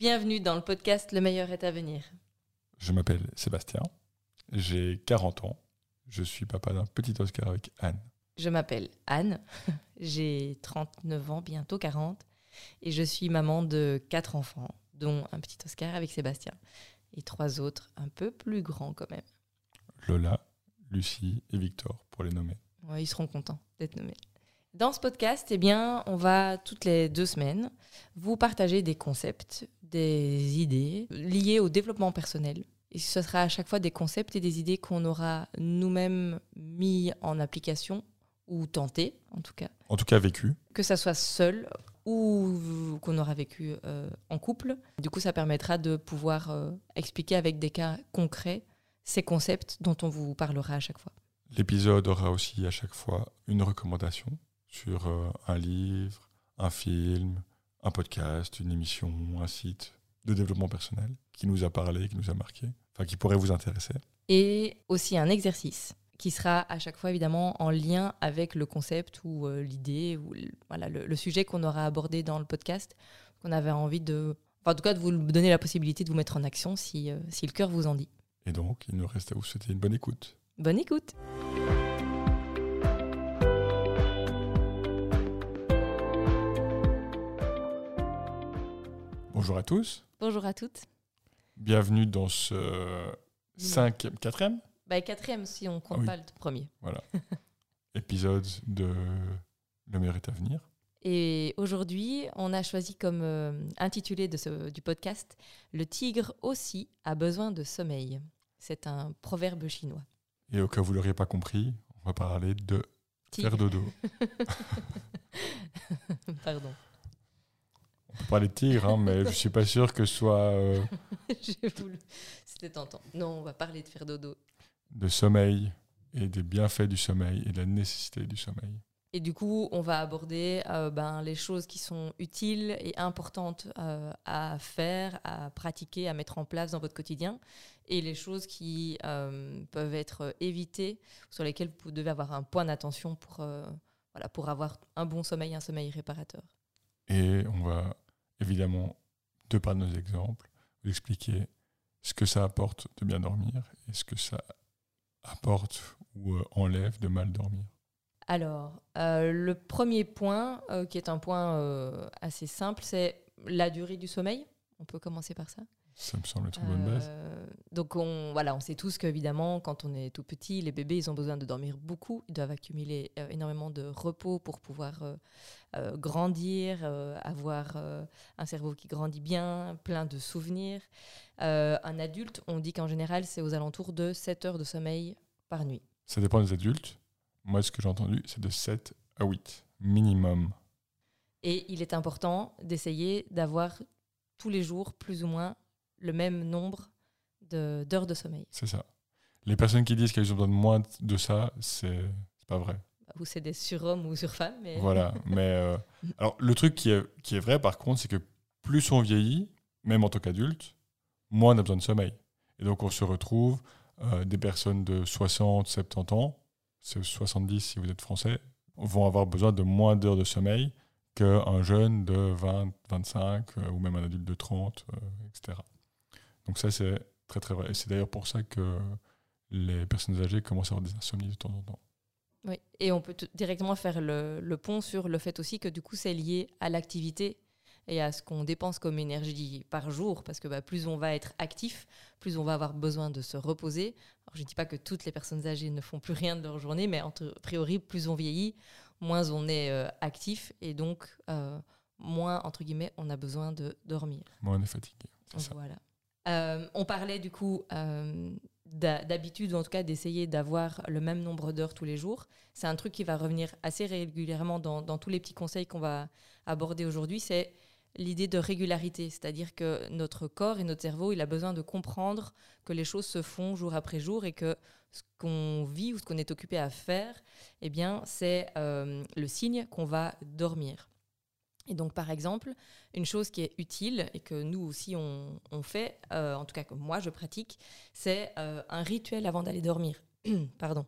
Bienvenue dans le podcast Le meilleur est à venir. Je m'appelle Sébastien, j'ai 40 ans, je suis papa d'un petit Oscar avec Anne. Je m'appelle Anne, j'ai 39 ans, bientôt 40, et je suis maman de quatre enfants, dont un petit Oscar avec Sébastien, et trois autres un peu plus grands quand même. Lola, Lucie et Victor, pour les nommer. Ouais, ils seront contents d'être nommés. Dans ce podcast, eh bien, on va toutes les deux semaines vous partager des concepts, des idées liées au développement personnel. Et ce sera à chaque fois des concepts et des idées qu'on aura nous-mêmes mis en application ou tenté, en tout cas. En tout cas, vécu. Que ça soit seul ou qu'on aura vécu euh, en couple. Du coup, ça permettra de pouvoir euh, expliquer avec des cas concrets ces concepts dont on vous parlera à chaque fois. L'épisode aura aussi à chaque fois une recommandation sur euh, un livre, un film, un podcast, une émission, un site de développement personnel qui nous a parlé, qui nous a marqué, enfin qui pourrait vous intéresser. Et aussi un exercice qui sera à chaque fois évidemment en lien avec le concept ou euh, l'idée ou le, voilà, le, sujet qu'on aura abordé dans le podcast, qu'on avait envie de... Enfin, en tout cas, de vous donner la possibilité de vous mettre en action si, euh, si le cœur vous en dit. Et donc, il nous reste à vous souhaiter une bonne écoute. Bonne écoute Bonjour à tous. Bonjour à toutes. Bienvenue dans ce cinquième, quatrième bah, Quatrième si on compte ah pas le premier. Voilà. Épisode de Le est à venir. Et aujourd'hui, on a choisi comme euh, intitulé de ce, du podcast Le tigre aussi a besoin de sommeil. C'est un proverbe chinois. Et au cas où vous ne l'auriez pas compris, on va parler de faire dodo. Pardon. On peut parler de tigre, hein, mais je suis pas sûr que ce soit. Euh, C'était tentant. Non, on va parler de faire dodo. De sommeil et des bienfaits du sommeil et de la nécessité du sommeil. Et du coup, on va aborder euh, ben, les choses qui sont utiles et importantes euh, à faire, à pratiquer, à mettre en place dans votre quotidien, et les choses qui peuvent être évitées, sur lesquelles vous devez avoir un point d'attention pour, voilà, pour avoir un bon sommeil, un sommeil réparateur. Et on va évidemment, de par nos exemples, vous expliquer ce que ça apporte de bien dormir et ce que ça apporte ou euh, enlève de mal dormir. Alors, euh, le premier point, euh, qui est un point assez simple, c'est la durée du sommeil. On peut commencer par ça. Ça me semble être une bonne base. Euh, donc on, voilà, on sait tous qu'évidemment, quand on est tout petit, les bébés, ils ont besoin de dormir beaucoup. Ils doivent accumuler euh, énormément de repos pour pouvoir euh, grandir, avoir un cerveau qui grandit bien, plein de souvenirs. un adulte, on dit qu'en général, c'est aux alentours de 7 heures de sommeil par nuit. Ça dépend des adultes. Moi, ce que j'ai entendu, c'est de 7 à 8 minimum. Et il est important d'essayer d'avoir tous les jours plus ou moins le même nombre d'heures de, sommeil. C'est ça. Les personnes qui disent qu'elles ont besoin de moins de ça, c'est pas vrai. Ou c'est des surhommes ou surfemmes. Mais... Voilà. mais euh, alors, le truc qui est, qui est vrai, par contre, c'est que plus on vieillit, même en tant qu'adulte, moins on a besoin de sommeil. Et donc, on se retrouve euh, des personnes de 60, 70 ans, c'est 70 si vous êtes français, vont avoir besoin de moins d'heures de sommeil qu'un jeune de 20, 25 euh, ou même un adulte de 30, etc. Donc ça, c'est très très vrai. Et c'est d'ailleurs pour ça que les personnes âgées commencent à avoir des insomnies de temps en temps. Oui, et on peut directement faire le, le, pont sur le fait aussi que du coup, c'est lié à l'activité et à ce qu'on dépense comme énergie par jour, parce que bah, plus on va être actif, plus on va avoir besoin de se reposer. Alors, je ne dis pas que toutes les personnes âgées ne font plus rien de leur journée, mais a priori, plus on vieillit, moins on est euh, actif, et donc euh, moins, entre guillemets, on a besoin de dormir. Moins on est fatigué. Voilà. Euh, on parlait du coup euh, d'habitude, ou en tout cas d'essayer d'avoir le même nombre d'heures tous les jours. C'est un truc qui va revenir assez régulièrement dans, tous les petits conseils qu'on va aborder aujourd'hui. C'est l'idée de régularité, c'est-à-dire que notre corps et notre cerveau, il a besoin de comprendre que les choses se font jour après jour et que ce qu'on vit ou ce qu'on est occupé à faire, eh bien, c'est euh, le signe qu'on va dormir. Et donc, par exemple, une chose qui est utile et que nous aussi on, fait, euh, en tout cas que moi je pratique, c'est euh, un rituel avant d'aller dormir. Pardon.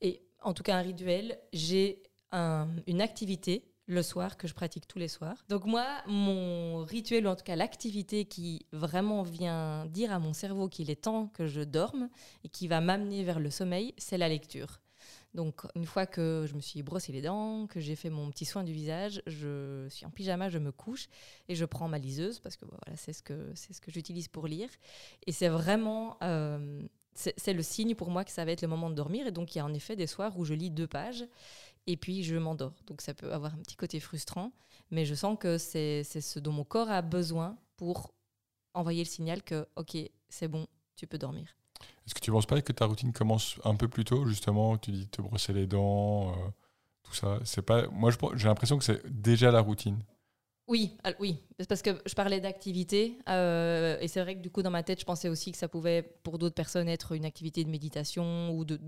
Et en tout cas, un rituel, j'ai une activité le soir, que je pratique tous les soirs. Donc moi, mon rituel, ou en tout cas l'activité qui vraiment vient dire à mon cerveau qu'il est temps que je dorme et qui va m'amener vers le sommeil, c'est la lecture. Donc une fois que je me suis brossé les dents, que j'ai fait mon petit soin du visage, je suis en pyjama, je me couche et je prends ma liseuse parce que voilà, c'est ce que c'est ce que j'utilise pour lire. Et c'est vraiment euh, c'est le signe pour moi que ça va être le moment de dormir. Et donc il y a en effet des soirs où je lis deux pages et puis je m'endors. Donc ça peut avoir un petit côté frustrant, mais je sens que c'est ce dont mon corps a besoin pour envoyer le signal que ok c'est bon, tu peux dormir. Est-ce que tu ne penses pas que ta routine commence un peu plus tôt, justement Tu dis te brosser les dents, euh, tout ça? Pas. Moi, j'ai l'impression que c'est déjà la routine. Oui, oui, parce que je parlais d'activité euh, et c'est vrai que du coup dans ma tête je pensais aussi que ça pouvait pour d'autres personnes être une activité de méditation ou de,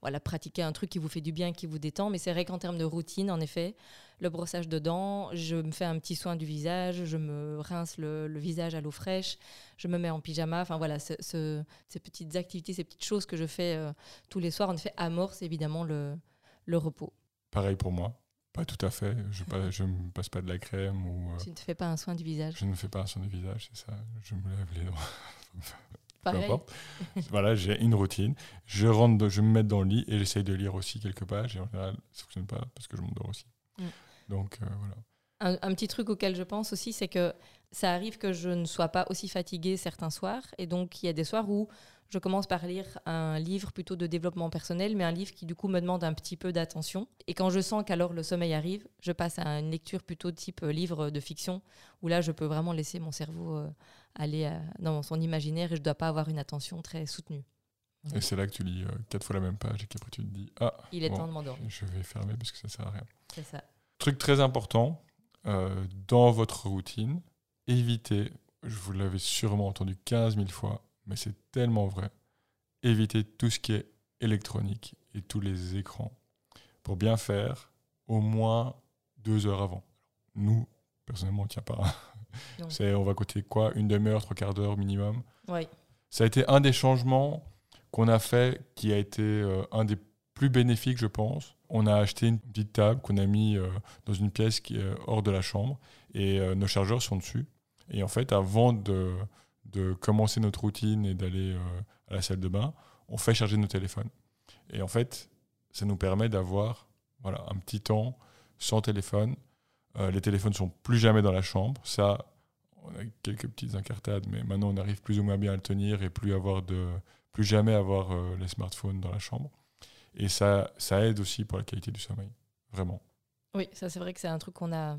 voilà pratiquer un truc qui vous fait du bien, qui vous détend. Mais c'est vrai qu'en termes de routine, en effet, le brossage de dents, je me fais un petit soin du visage, je me rince le, visage à l'eau fraîche, je me mets en pyjama. Enfin voilà, ces petites activités, ces petites choses que je fais euh, tous les soirs, en effet, amorcent évidemment le repos. Pareil pour moi. Pas tout à fait. Je ne me passe pas de la crème. Ou, euh, tu ne te fais pas un soin du visage Je ne fais pas un soin du visage, c'est ça. Je me lève les dents. Pareil. voilà, j'ai une routine. Je rentre, je me mets dans le lit et j'essaye de lire aussi quelques pages. Et en général, ça ne fonctionne pas parce que je m'endors aussi. Mm. Donc euh, voilà. Un, un, petit truc auquel je pense aussi, c'est que ça arrive que je ne sois pas aussi fatiguée certains soirs. Et donc, il y a des soirs où je commence par lire un livre plutôt de développement personnel, mais un livre qui du coup me demande un petit peu d'attention. Et quand je sens qu'alors le sommeil arrive, je passe à une lecture plutôt type euh, livre de fiction, où là je peux vraiment laisser mon cerveau euh, aller euh, dans son imaginaire et je ne dois pas avoir une attention très soutenue. Et c'est là que tu lis quatre fois la même page et qu'après tu te dis Ah, il est temps de m'endormir. Je vais fermer parce que ça sert à rien. C'est ça. Truc très important dans votre routine, évitez, je vous l'avais sûrement entendu 15 000 fois, mais c'est tellement vrai. Évitez tout ce qui est électronique et tous les écrans pour bien faire au moins deux heures avant. Nous, personnellement, on ne tient pas. c'est, on va côté quoi Une demi-heure, trois quarts d'heure minimum. Oui. Ça a été un des changements qu'on a fait qui a été euh, un des plus bénéfiques, je pense. On a acheté une petite table qu'on a mis euh, dans une pièce qui est hors de la chambre et euh, nos chargeurs sont dessus. Et en fait, avant de, de commencer notre routine et d'aller euh, à la salle de bain, on fait charger nos téléphones. Et en fait, ça nous permet d'avoir voilà, un petit temps sans téléphone. Euh, les téléphones sont plus jamais dans la chambre. Ça, on a quelques petites incartades, mais maintenant on arrive plus ou moins bien à le tenir et plus, avoir de, plus jamais avoir euh, les smartphones dans la chambre. Et ça, ça aide aussi pour la qualité du sommeil, vraiment. Oui, ça c'est vrai que c'est un truc qu'on a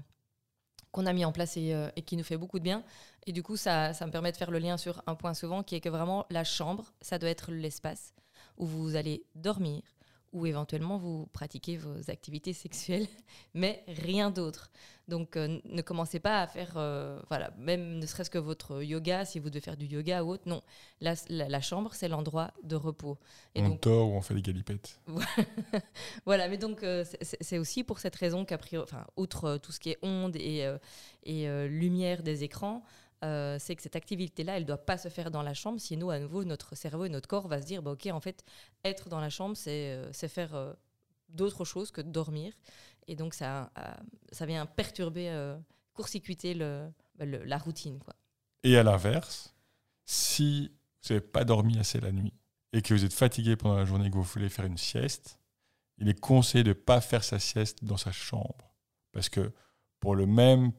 qu'on a mis en place et, euh, et, qui nous fait beaucoup de bien. Et du coup, ça, ça me permet de faire le lien sur un point souvent qui est que vraiment la chambre, ça doit être l'espace où vous allez dormir, ou éventuellement vous pratiquez vos activités sexuelles, mais rien d'autre. Donc euh, ne commencez pas à faire, euh, voilà, même ne serait-ce que votre yoga, si vous devez faire du yoga ou autre, non. La, la, chambre, c'est l'endroit de repos. Et on dort ou on fait des galipettes. voilà, mais donc euh, c'est aussi pour cette raison qu'après, enfin, outre tout ce qui est ondes et, et lumière des écrans, euh, c'est que cette activité-là, elle ne doit pas se faire dans la chambre, sinon à nouveau notre cerveau et notre corps va se dire, bah, ok, en fait, être dans la chambre, c'est euh, faire euh, d'autres choses que de dormir. Et donc ça, ça vient perturber, court-circuiter bah, le, la routine. Quoi. Et à l'inverse, si vous n'avez pas dormi assez la nuit et que vous êtes fatigué pendant la journée et que vous voulez faire une sieste, il est conseillé de ne pas faire sa sieste dans sa chambre. Parce que pour le même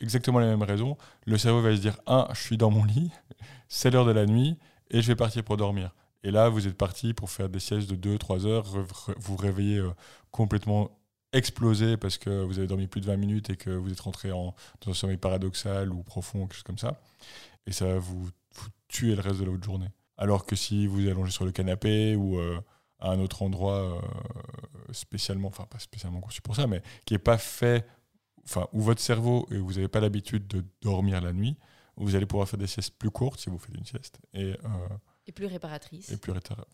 exactement les mêmes raisons, le cerveau va se dire Ah, je suis dans mon lit, c'est l'heure de la nuit, et je vais partir pour dormir. Et là, vous êtes parti pour faire des siestes de 2-3 heures, vous vous réveillez euh, complètement explosé parce que vous avez dormi plus de 20 minutes et que vous êtes rentré en, dans un sommeil paradoxal ou profond, quelque chose comme ça. Et ça va vous, tuer le reste de l'autre journée. Alors que si vous allongez sur le canapé ou euh, à un autre endroit euh, spécialement, enfin pas spécialement conçu pour ça, mais qui n'est pas fait enfin, où votre cerveau, et vous n'avez pas l'habitude de dormir la nuit, vous allez pouvoir faire des siestes plus courtes si vous faites une sieste. Et, euh, et plus réparatrices. Et plus réparatrices,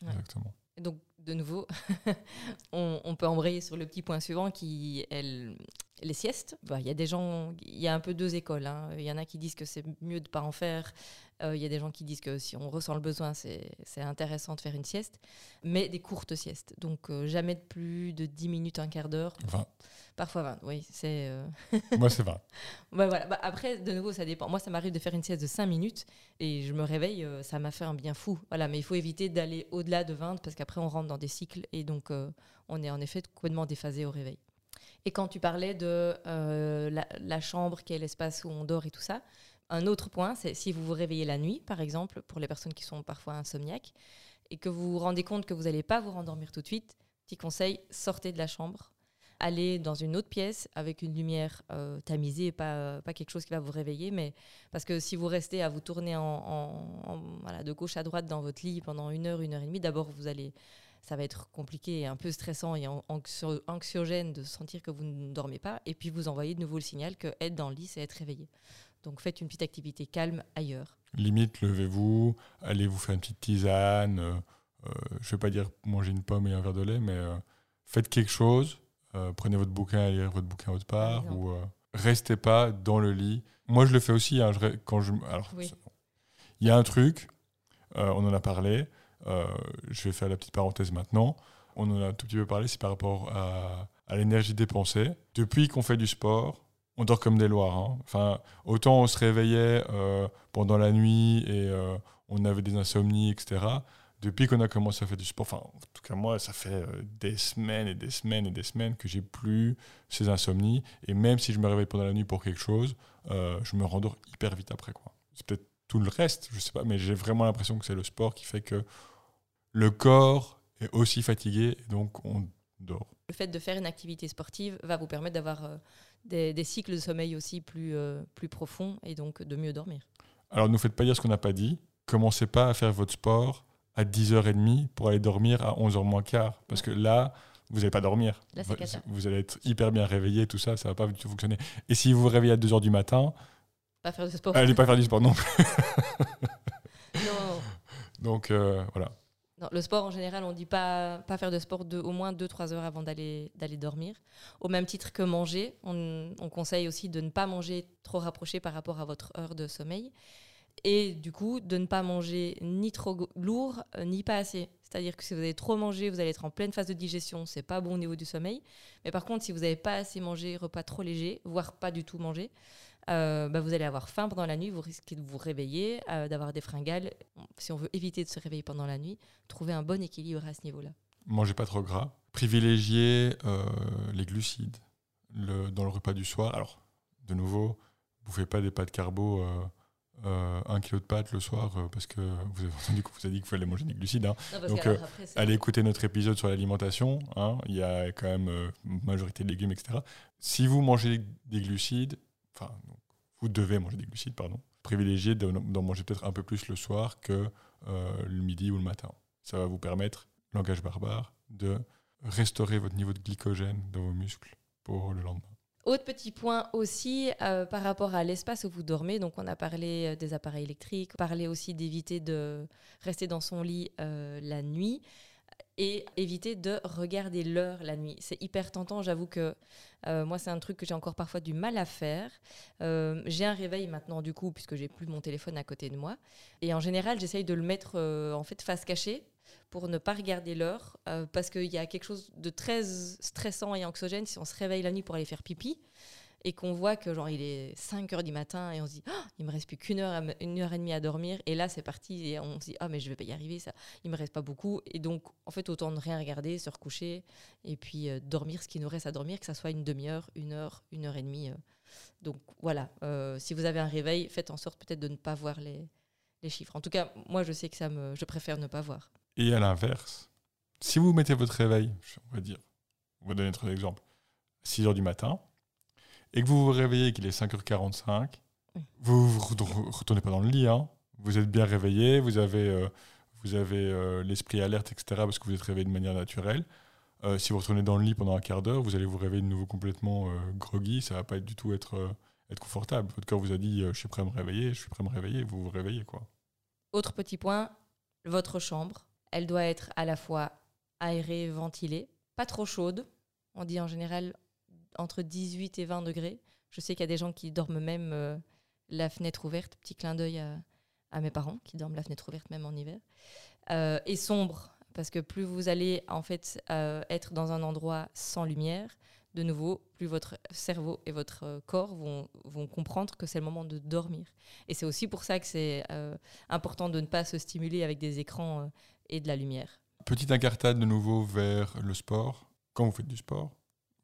voilà, exactement. donc, de nouveau, on, peut embrayer sur le petit point suivant qui est les siestes, bah, il y a des gens, il y a un peu deux écoles. hein. Il y en a qui disent que c'est mieux de ne pas en faire. Euh, Il y a des gens qui disent que si on ressent le besoin, c'est intéressant de faire une sieste. Mais des courtes siestes. Donc euh, jamais de plus de 10 minutes, un quart d'heure. Enfin, Parfois 20, oui. C'est, euh, moi, c'est 20. ouais, voilà. Bah, après, de nouveau, ça dépend. Moi, ça m'arrive de faire une sieste de 5 minutes et je me réveille, ça m'a fait un bien fou. Voilà, mais il faut éviter d'aller au-delà de 20 parce qu'après, on rentre dans des cycles et donc on est en effet complètement déphasé au réveil. Et quand tu parlais de euh, la, chambre, qui est l'espace où on dort et tout ça, un autre point, c'est si vous vous réveillez la nuit, par exemple, pour les personnes qui sont parfois insomniaques, et que vous vous rendez compte que vous n'allez pas vous rendormir tout de suite, petit conseil, sortez de la chambre, allez dans une autre pièce avec une lumière euh, tamisée, pas, pas quelque chose qui va vous réveiller, mais parce que si vous restez à vous tourner de gauche à droite dans votre lit pendant une heure, une heure et demie, d'abord vous allez, ça va être compliqué et un peu stressant et an- anxio- anxiogène de sentir que vous ne dormez pas, et puis vous envoyez de nouveau le signal que être dans le lit, c'est être réveillé. Donc faites une petite activité calme ailleurs. Limite, levez-vous, allez vous faire une petite tisane. euh, euh, je vais pas dire manger une pomme et un verre de lait, mais euh, faites quelque chose. prenez votre bouquin et lire votre bouquin autre part. Ou restez pas dans le lit. Moi, je le fais aussi. hein, je quand je, alors, Oui. c'est- il y a un truc. on en a parlé. Euh, je vais faire la petite parenthèse maintenant. On en a un tout petit peu parlé. C'est par rapport à, l'énergie dépensée. Depuis qu'on fait du sport, on dort comme des loirs. hein. Enfin, autant on se réveillait euh, pendant la nuit et euh, on avait des insomnies, etc. Depuis qu'on a commencé à faire du sport, enfin, en tout cas moi, ça fait des semaines et des semaines et des semaines que j'ai plus ces insomnies. Et même si je me réveille pendant la nuit pour quelque chose, je me rendors hyper vite après. C'est peut-être tout le reste, je sais pas, mais j'ai vraiment l'impression que c'est le sport qui fait que le corps est aussi fatigué donc on dort. Le fait de faire une activité sportive va vous permettre d'avoir euh, des, des cycles de sommeil aussi plus, euh, plus profonds et donc de mieux dormir. Alors ne nous faites pas dire ce qu'on n'a pas dit. Commencez pas à faire votre sport à 10h30 pour aller dormir à 11h moins quart. Parce que là, vous n'allez pas dormir. Là, vous, allez être hyper bien réveillé, tout ça, ça va pas du tout fonctionner. Et si vous vous réveillez à 2h du matin, Pas faire de sport. allez pas faire du sport non plus. Non, Donc euh, voilà. non, le sport en général, on dit pas, pas faire de sport de, au moins 2-3 heures avant d'aller dormir. Au même titre que manger, on, on conseille aussi de ne pas manger trop rapproché par rapport à votre heure de sommeil. Et du coup, de ne pas manger ni trop lourd, euh, ni pas assez. C'est-à-dire que si vous avez trop mangé, vous allez être en pleine phase de digestion, c'est pas bon au niveau du sommeil. Mais par contre, si vous n'avez pas assez mangé, repas trop léger, voire pas du tout mangé, euh, bah, vous allez avoir faim pendant la nuit, vous risquez de vous réveiller, euh, d'avoir des fringales. Si on veut éviter de se réveiller pendant la nuit, trouver un bon équilibre à ce niveau-là. Mangez pas trop gras. Privilégiez euh, les glucides le- dans le repas du soir. Alors, de nouveau, bouffez pas des pâtes carbo. euh, un kilo de pâtes le soir euh, parce que vous avez entendu qu'on vous a dit qu'il fallait manger des glucides. hein. Non, Donc, euh, après, Allez écouter notre épisode sur l'alimentation. hein. Il y a quand même majorité de légumes, etc. Si vous mangez des glucides, vous devez manger des glucides, pardon. Privilégiez d'en manger peut-être un peu plus le soir que euh, le midi ou le matin. Ça va vous permettre, langage barbare, de restaurer votre niveau de glycogène dans vos muscles pour le lendemain. Autre petit point aussi euh, par rapport à l'espace où vous dormez. Donc, on a parlé euh, des appareils électriques, parlé aussi d'éviter de rester dans son lit la nuit et éviter de regarder l'heure la nuit. C'est hyper tentant. J'avoue que euh, moi, c'est un truc que j'ai encore parfois du mal à faire. Euh, j'ai un réveil maintenant, du coup, puisque j'ai plus mon téléphone à côté de moi. Et en général, j'essaye de le mettre euh, en fait face cachée pour ne pas regarder l'heure, parce qu'il y a quelque chose de très stressant et anxiogène si on se réveille la nuit pour aller faire pipi et qu'on voit que genre il est 5 heures du matin et on se dit Ah, il me reste plus qu'une heure, une heure et demie à dormir. Et là c'est parti et on se dit ah mais je vais pas y arriver ça. Il me reste pas beaucoup. Et donc en fait autant ne rien regarder se recoucher et puis euh, dormir ce qui nous reste à dormir que ça soit une demi-heure une heure une heure et demie euh. donc voilà. Euh, si vous avez un réveil faites en sorte peut-être de ne pas voir les les chiffres. En tout cas moi je sais que ça me je préfère ne pas voir. Et à l'inverse, si vous mettez votre réveil, on va dire, on va donner notre exemple, 6 heures du matin, et que vous vous réveillez qu'il est 5h45, Mm. vous vous re- retournez pas dans le lit, hein. vous êtes bien réveillé, vous avez, euh, vous avez euh, l'esprit alerte, etc., parce que vous êtes réveillé de manière naturelle. Euh, si vous retournez dans le lit pendant un quart d'heure, vous allez vous réveiller de nouveau complètement groggy, ça va pas être du tout être, être confortable. Votre corps vous a dit, je suis prêt à me réveiller, je suis prêt à me réveiller, vous vous réveillez, quoi. Autre petit point, votre chambre, elle doit être à la fois aérée, ventilée, pas trop chaude. On dit en général entre 18 et 20 degrés. Je sais qu'il y a des gens qui dorment même euh, la fenêtre ouverte. Petit clin d'œil à, mes parents qui dorment la fenêtre ouverte même en hiver. Euh, et sombre, parce que plus vous allez en fait euh, être dans un endroit sans lumière, de nouveau, plus votre cerveau et votre corps vont, comprendre que c'est le moment de dormir. Et c'est aussi pour ça que c'est important de ne pas se stimuler avec des écrans et de la lumière. Petite incartade de nouveau vers le sport. Quand vous faites du sport,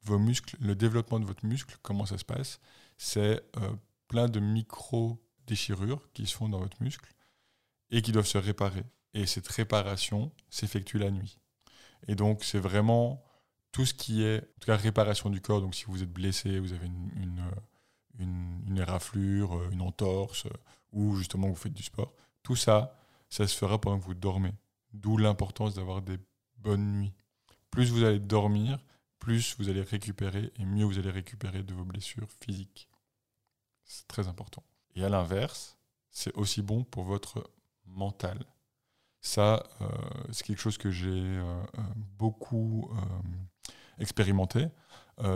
vos muscles, le développement de votre muscle, comment ça se passe C'est euh, plein de micro-déchirures qui se font dans votre muscle et qui doivent se réparer. Et cette réparation s'effectue la nuit. Et donc, c'est vraiment tout ce qui est, en tout réparation du corps. Donc, si vous êtes blessé, vous avez une, une, euh, une- éraflure, euh, une entorse, ou justement vous faites du sport, tout ça, ça se fera pendant que vous dormez. D'où l'importance d'avoir des bonnes nuits. Plus vous allez dormir, plus vous allez récupérer et mieux vous allez récupérer de vos blessures physiques. C'est très important. Et à l'inverse, c'est aussi bon pour votre mental. Ça, euh, c'est quelque chose que j'ai euh, euh, beaucoup expérimenté.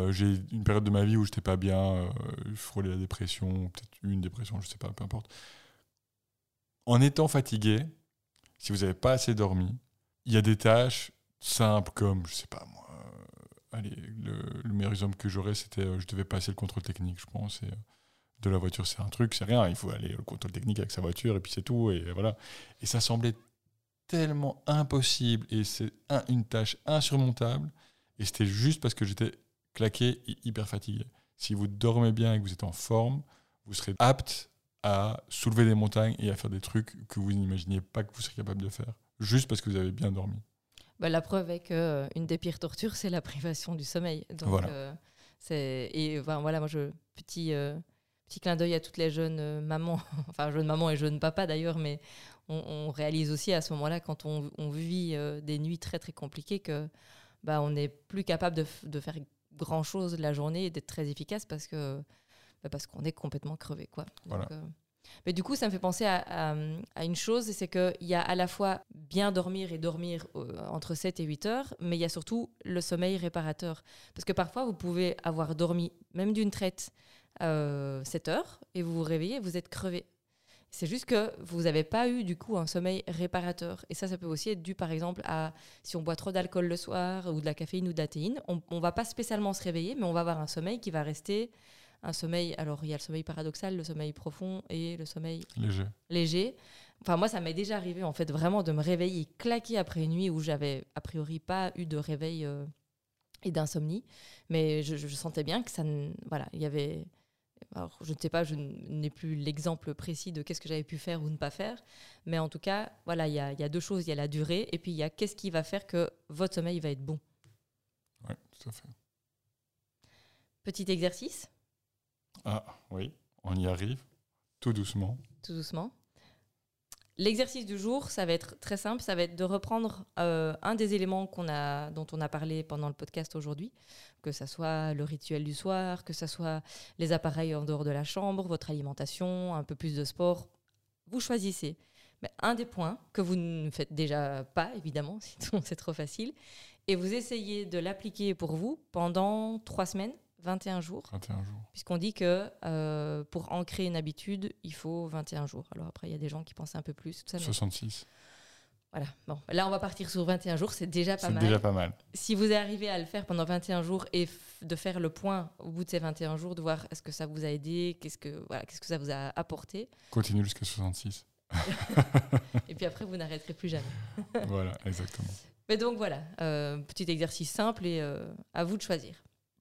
J'ai une période de ma vie où j'étais pas bien, je frôlais la dépression, peut-être une dépression, je sais pas, peu importe. En étant fatigué, si vous n'avez pas assez dormi, il y a des tâches simples comme, je sais pas moi, allez, le, le meilleur exemple que j'aurais, c'était euh, je devais passer le contrôle technique, je pense. Et, euh, de la voiture, c'est un truc, c'est rien. Il faut aller au contrôle technique avec sa voiture et puis c'est tout. Et voilà. Et ça semblait tellement impossible et c'est un- une tâche insurmontable. Et c'était juste parce que j'étais claqué et hyper fatigué. Si vous dormez bien et que vous êtes en forme, vous serez apte à soulever des montagnes et à faire des trucs que vous n'imaginiez pas que vous seriez capable de faire. Juste parce que vous avez bien dormi. Bah, la preuve est que euh, des pires tortures, c'est la privation du sommeil. Donc, Voilà. euh, et enfin, voilà, moi je petit euh, petit clin d'œil à toutes les jeunes mamans, enfin jeunes mamans et jeunes papas d'ailleurs, mais on, on réalise aussi à ce moment-là quand on, on vit euh, des nuits très très compliquées que bah on n'est plus capable de, de faire grand chose la journée et d'être très efficace parce que bah, parce qu'on est complètement crevé quoi. Donc, Voilà. Mais du coup, ça me fait penser à une chose, c'est qu'il y a à la fois bien dormir et dormir euh, entre 7 et 8 heures, mais il y a surtout le sommeil réparateur. Parce que parfois, vous pouvez avoir dormi, même d'une traite, euh, 7 heures, et vous vous réveillez, vous êtes crevé. C'est juste que vous n'avez pas eu du coup un sommeil réparateur. Et ça, ça peut aussi être dû par exemple à si on boit trop d'alcool le soir ou de la caféine ou de la théine, on ne va pas spécialement se réveiller, mais on va avoir un sommeil qui va rester un sommeil. Alors il y a le sommeil paradoxal, le sommeil profond et le sommeil Léger. léger. Enfin, moi, ça m'est déjà arrivé, en fait, vraiment de me réveiller claqué après une nuit où j'avais, a priori, pas eu de réveil euh, et d'insomnie. Mais je, je sentais bien que ça. Voilà, il y avait. Alors, je ne sais pas, je n'ai plus l'exemple précis de qu'est-ce que j'avais pu faire ou ne pas faire. Mais en tout cas, voilà, il y a, il y a deux choses. Il y a la durée et puis il y a qu'est-ce qui va faire que votre sommeil va être bon. Oui, tout à fait. Petit exercice, Ah, oui, on y arrive. Tout doucement. tout doucement. L'exercice du jour, ça va être très simple, ça va être de reprendre euh, un des éléments a, dont on a parlé pendant le podcast aujourd'hui, que ce soit le rituel du soir, que ce soit les appareils en dehors de la chambre, votre alimentation, un peu plus de sport. Vous choisissez. Mais un des points que vous ne faites déjà pas, évidemment, sinon c'est trop facile, et vous essayez de l'appliquer pour vous pendant trois semaines, 21 jours, 21 jours. puisqu'on dit que euh, pour ancrer une habitude, il faut 21 jours. Alors après, il y a des gens qui pensent un peu plus. Tout ça, mais 66. voilà. Bon, là, on va partir sur 21 jours, c'est déjà pas C'est mal. déjà pas mal. Si vous arrivez à le faire pendant 21 jours et de faire le point au bout de ces 21 jours, de voir est-ce que ça vous a aidé, qu'est-ce que, voilà, qu'est-ce que ça vous a apporté, Continue jusqu'à 66. et puis après, vous n'arrêterez plus jamais. voilà, exactement. Mais donc voilà, euh, petit exercice simple et euh, à vous de choisir.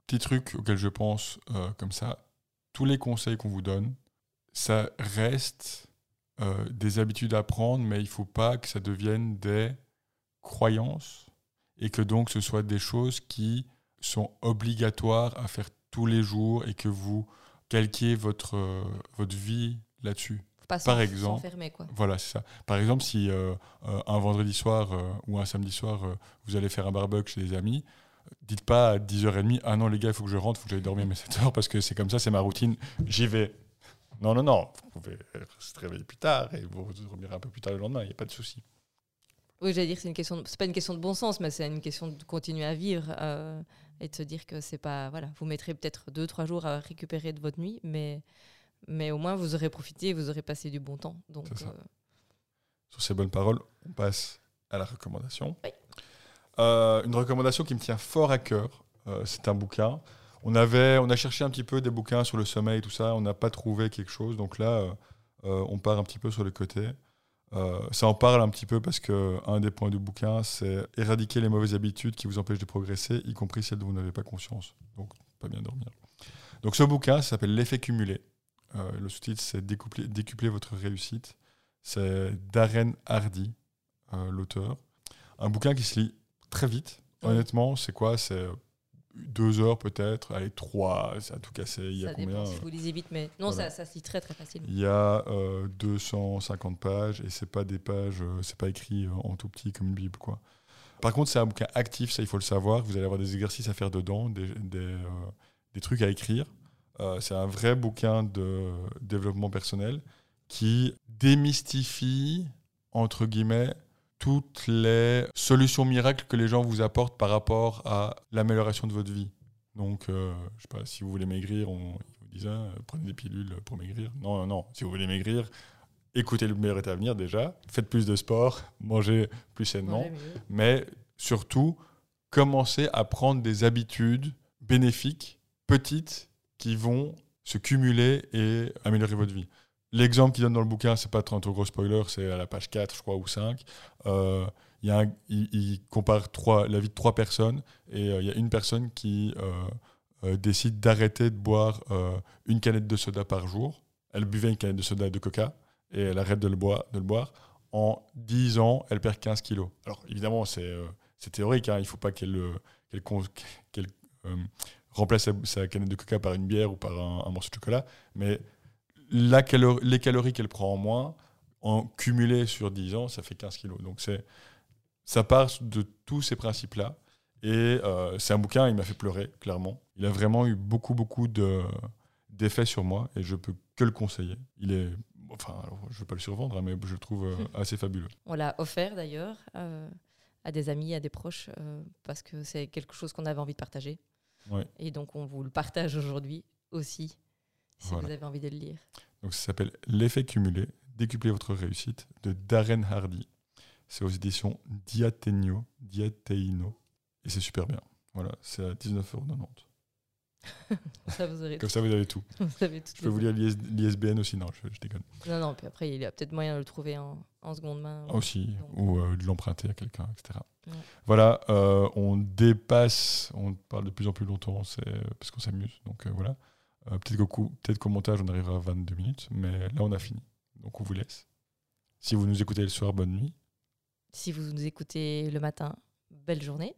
Petit truc auquel je pense euh, comme ça, tous les conseils qu'on vous donne, ça reste euh, des habitudes à prendre, mais il ne faut pas que ça devienne des croyances et que donc ce soit des choses qui sont obligatoires à faire tous les jours et que vous calquiez votre, euh, votre vie là-dessus. Pas Par exemple. quoi. Voilà, c'est ça. Par exemple, si euh, un vendredi soir ou un samedi soir, vous allez faire un barbecue chez des amis, dites pas à 10h30, ah non les gars, il faut que je rentre, il faut que j'aille dormir mes 7 heures parce que c'est comme ça, c'est ma routine, j'y vais. Non, non, non, vous pouvez se réveiller plus tard et vous dormirez un peu plus tard le lendemain, il n'y a pas de souci. Oui, j'allais dire, c'est une question. de- C'est pas une question de bon sens, mais c'est une question de continuer à vivre. euh, et de se dire que c'est pas voilà, vous mettrez peut-être deux trois jours à récupérer de votre nuit, mais mais au moins vous aurez profité, vous aurez passé du bon temps. Donc euh, Sur ces bonnes paroles, on passe à la recommandation. Oui. Euh, une recommandation qui me tient fort à cœur, euh, c'est un bouquin. On, avait, on a cherché un petit peu des bouquins sur le sommeil, tout ça, on n'a pas trouvé quelque chose. Donc là, euh, on part un petit peu sur le côté. Ça en parle un petit peu parce que un des points du bouquin, c'est éradiquer les mauvaises habitudes qui vous empêchent de progresser, y compris celles dont vous n'avez pas conscience. Donc, pas bien dormir. Donc, ce bouquin s'appelle L'effet cumulé. Le sous-titre, c'est décupler, votre réussite. C'est Darren Hardy, l'auteur. Un bouquin qui se lit très vite. Honnêtement, c'est quoi? C'est deux heures peut-être, allez, trois, a tout cassé. Il y a ça combien? dépend si vous lisez vite, mais non, voilà. ça, ça se lit très très facilement. Il y a euh, 250 pages et c'est pas des pages, euh, c'est pas écrit euh, en tout petit comme une bible quoi. Par contre, c'est un bouquin actif, ça il faut le savoir. Vous allez avoir des exercices à faire dedans, des, des, euh, des trucs à écrire. Euh, c'est un vrai bouquin de développement personnel qui démystifie entre guillemets toutes les solutions miracles que les gens vous apportent par rapport à l'amélioration de votre vie. Donc, euh, je sais pas, si vous voulez maigrir, on vous disent ah, prenez des pilules pour maigrir. Non, non, non. Si vous voulez maigrir, écoutez le meilleur est à venir déjà. Faites plus de sport, mangez plus sainement. Mais surtout, commencez à prendre des habitudes bénéfiques, petites, qui vont se cumuler et améliorer votre vie. L'exemple qu'il donne dans le bouquin, c'est pas trop gros spoiler, c'est à la page 4, je crois, ou 5. Euh, y a un- il- compare trois, la vie de trois personnes et euh, il y a une personne qui euh, euh, décide d'arrêter de boire une canette de soda par jour. Elle buvait une canette de soda et de coca et elle arrête de le boire. En 10 ans, elle perd 15 kilos. Alors évidemment, c'est théorique, hein, il ne faut pas qu'elle euh, remplace sa, sa canette de coca par une bière ou par un, un morceau de chocolat, mais la les calories qu'elle prend en moins, en cumulé sur 10 ans, ça fait 15 kilos. Donc c'est ça part de tous ces principes-là. Et euh, c'est un bouquin, il m'a fait pleurer, clairement. Il a vraiment eu beaucoup, beaucoup de- d'effets sur moi et je peux que le conseiller. Il est, enfin, alors, je ne vais pas le survendre, hein, mais je le trouve euh, assez fabuleux. On l'a offert d'ailleurs euh, à des amis, à des proches, euh, parce que c'est quelque chose qu'on avait envie de partager. Ouais. Et donc on vous le partage aujourd'hui aussi, si Voilà. vous avez envie de le lire. Donc ça s'appelle L'effet cumulé, décupler votre réussite, de Darren Hardy. C'est aux éditions Diatenio, Diateino. Et c'est super bien. Voilà, c'est à 19,90€. Ça, vous aurez Comme ça, vous avez tout. vous avez Je peux vous lire l'IS- l'ISBN aussi, non, je, je déconne. Non, non, puis après, il y a peut-être moyen de le trouver en, en seconde main. Aussi, Donc. ou euh, de l'emprunter à quelqu'un, etc. Ouais. Voilà, euh, on dépasse, on parle de plus en plus longtemps, c'est parce qu'on s'amuse. Donc euh, voilà. Euh, peut-être qu'au qu'au montage, on arrivera à 22 minutes, mais là, on a fini. Donc on vous laisse. Si vous nous écoutez le soir, bonne nuit. Si vous nous écoutez le matin, belle journée.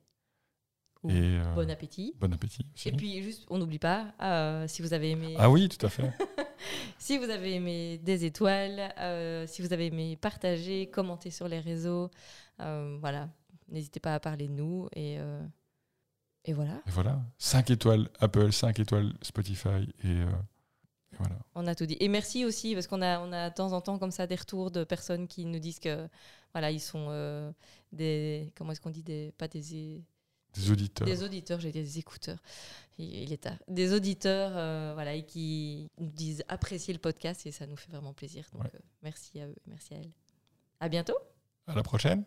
Ou Et euh, Bon appétit. bon appétit. aussi. Et puis, juste, on n'oublie pas, euh, si vous avez aimé, Ah oui, tout à fait. si vous avez aimé des étoiles, euh, si vous avez aimé partager, commenter sur les réseaux, voilà, n'hésitez pas à parler de nous et et voilà, Et voilà. 5 étoiles Apple, 5 étoiles Spotify. Et, euh, et voilà. on a tout dit. Et merci aussi parce qu'on a on a de temps en temps comme ça des retours de personnes qui nous disent que voilà ils sont euh, des comment est-ce qu'on dit des pas des Des auditeurs. Des auditeurs, j'ai dit des écouteurs. Il, il est tard. Des auditeurs, euh, voilà, et qui nous disent apprécier le podcast et ça nous fait vraiment plaisir. Donc, Ouais. euh, merci à eux, merci à elles. À bientôt. À la prochaine.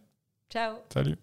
Ciao. Salut.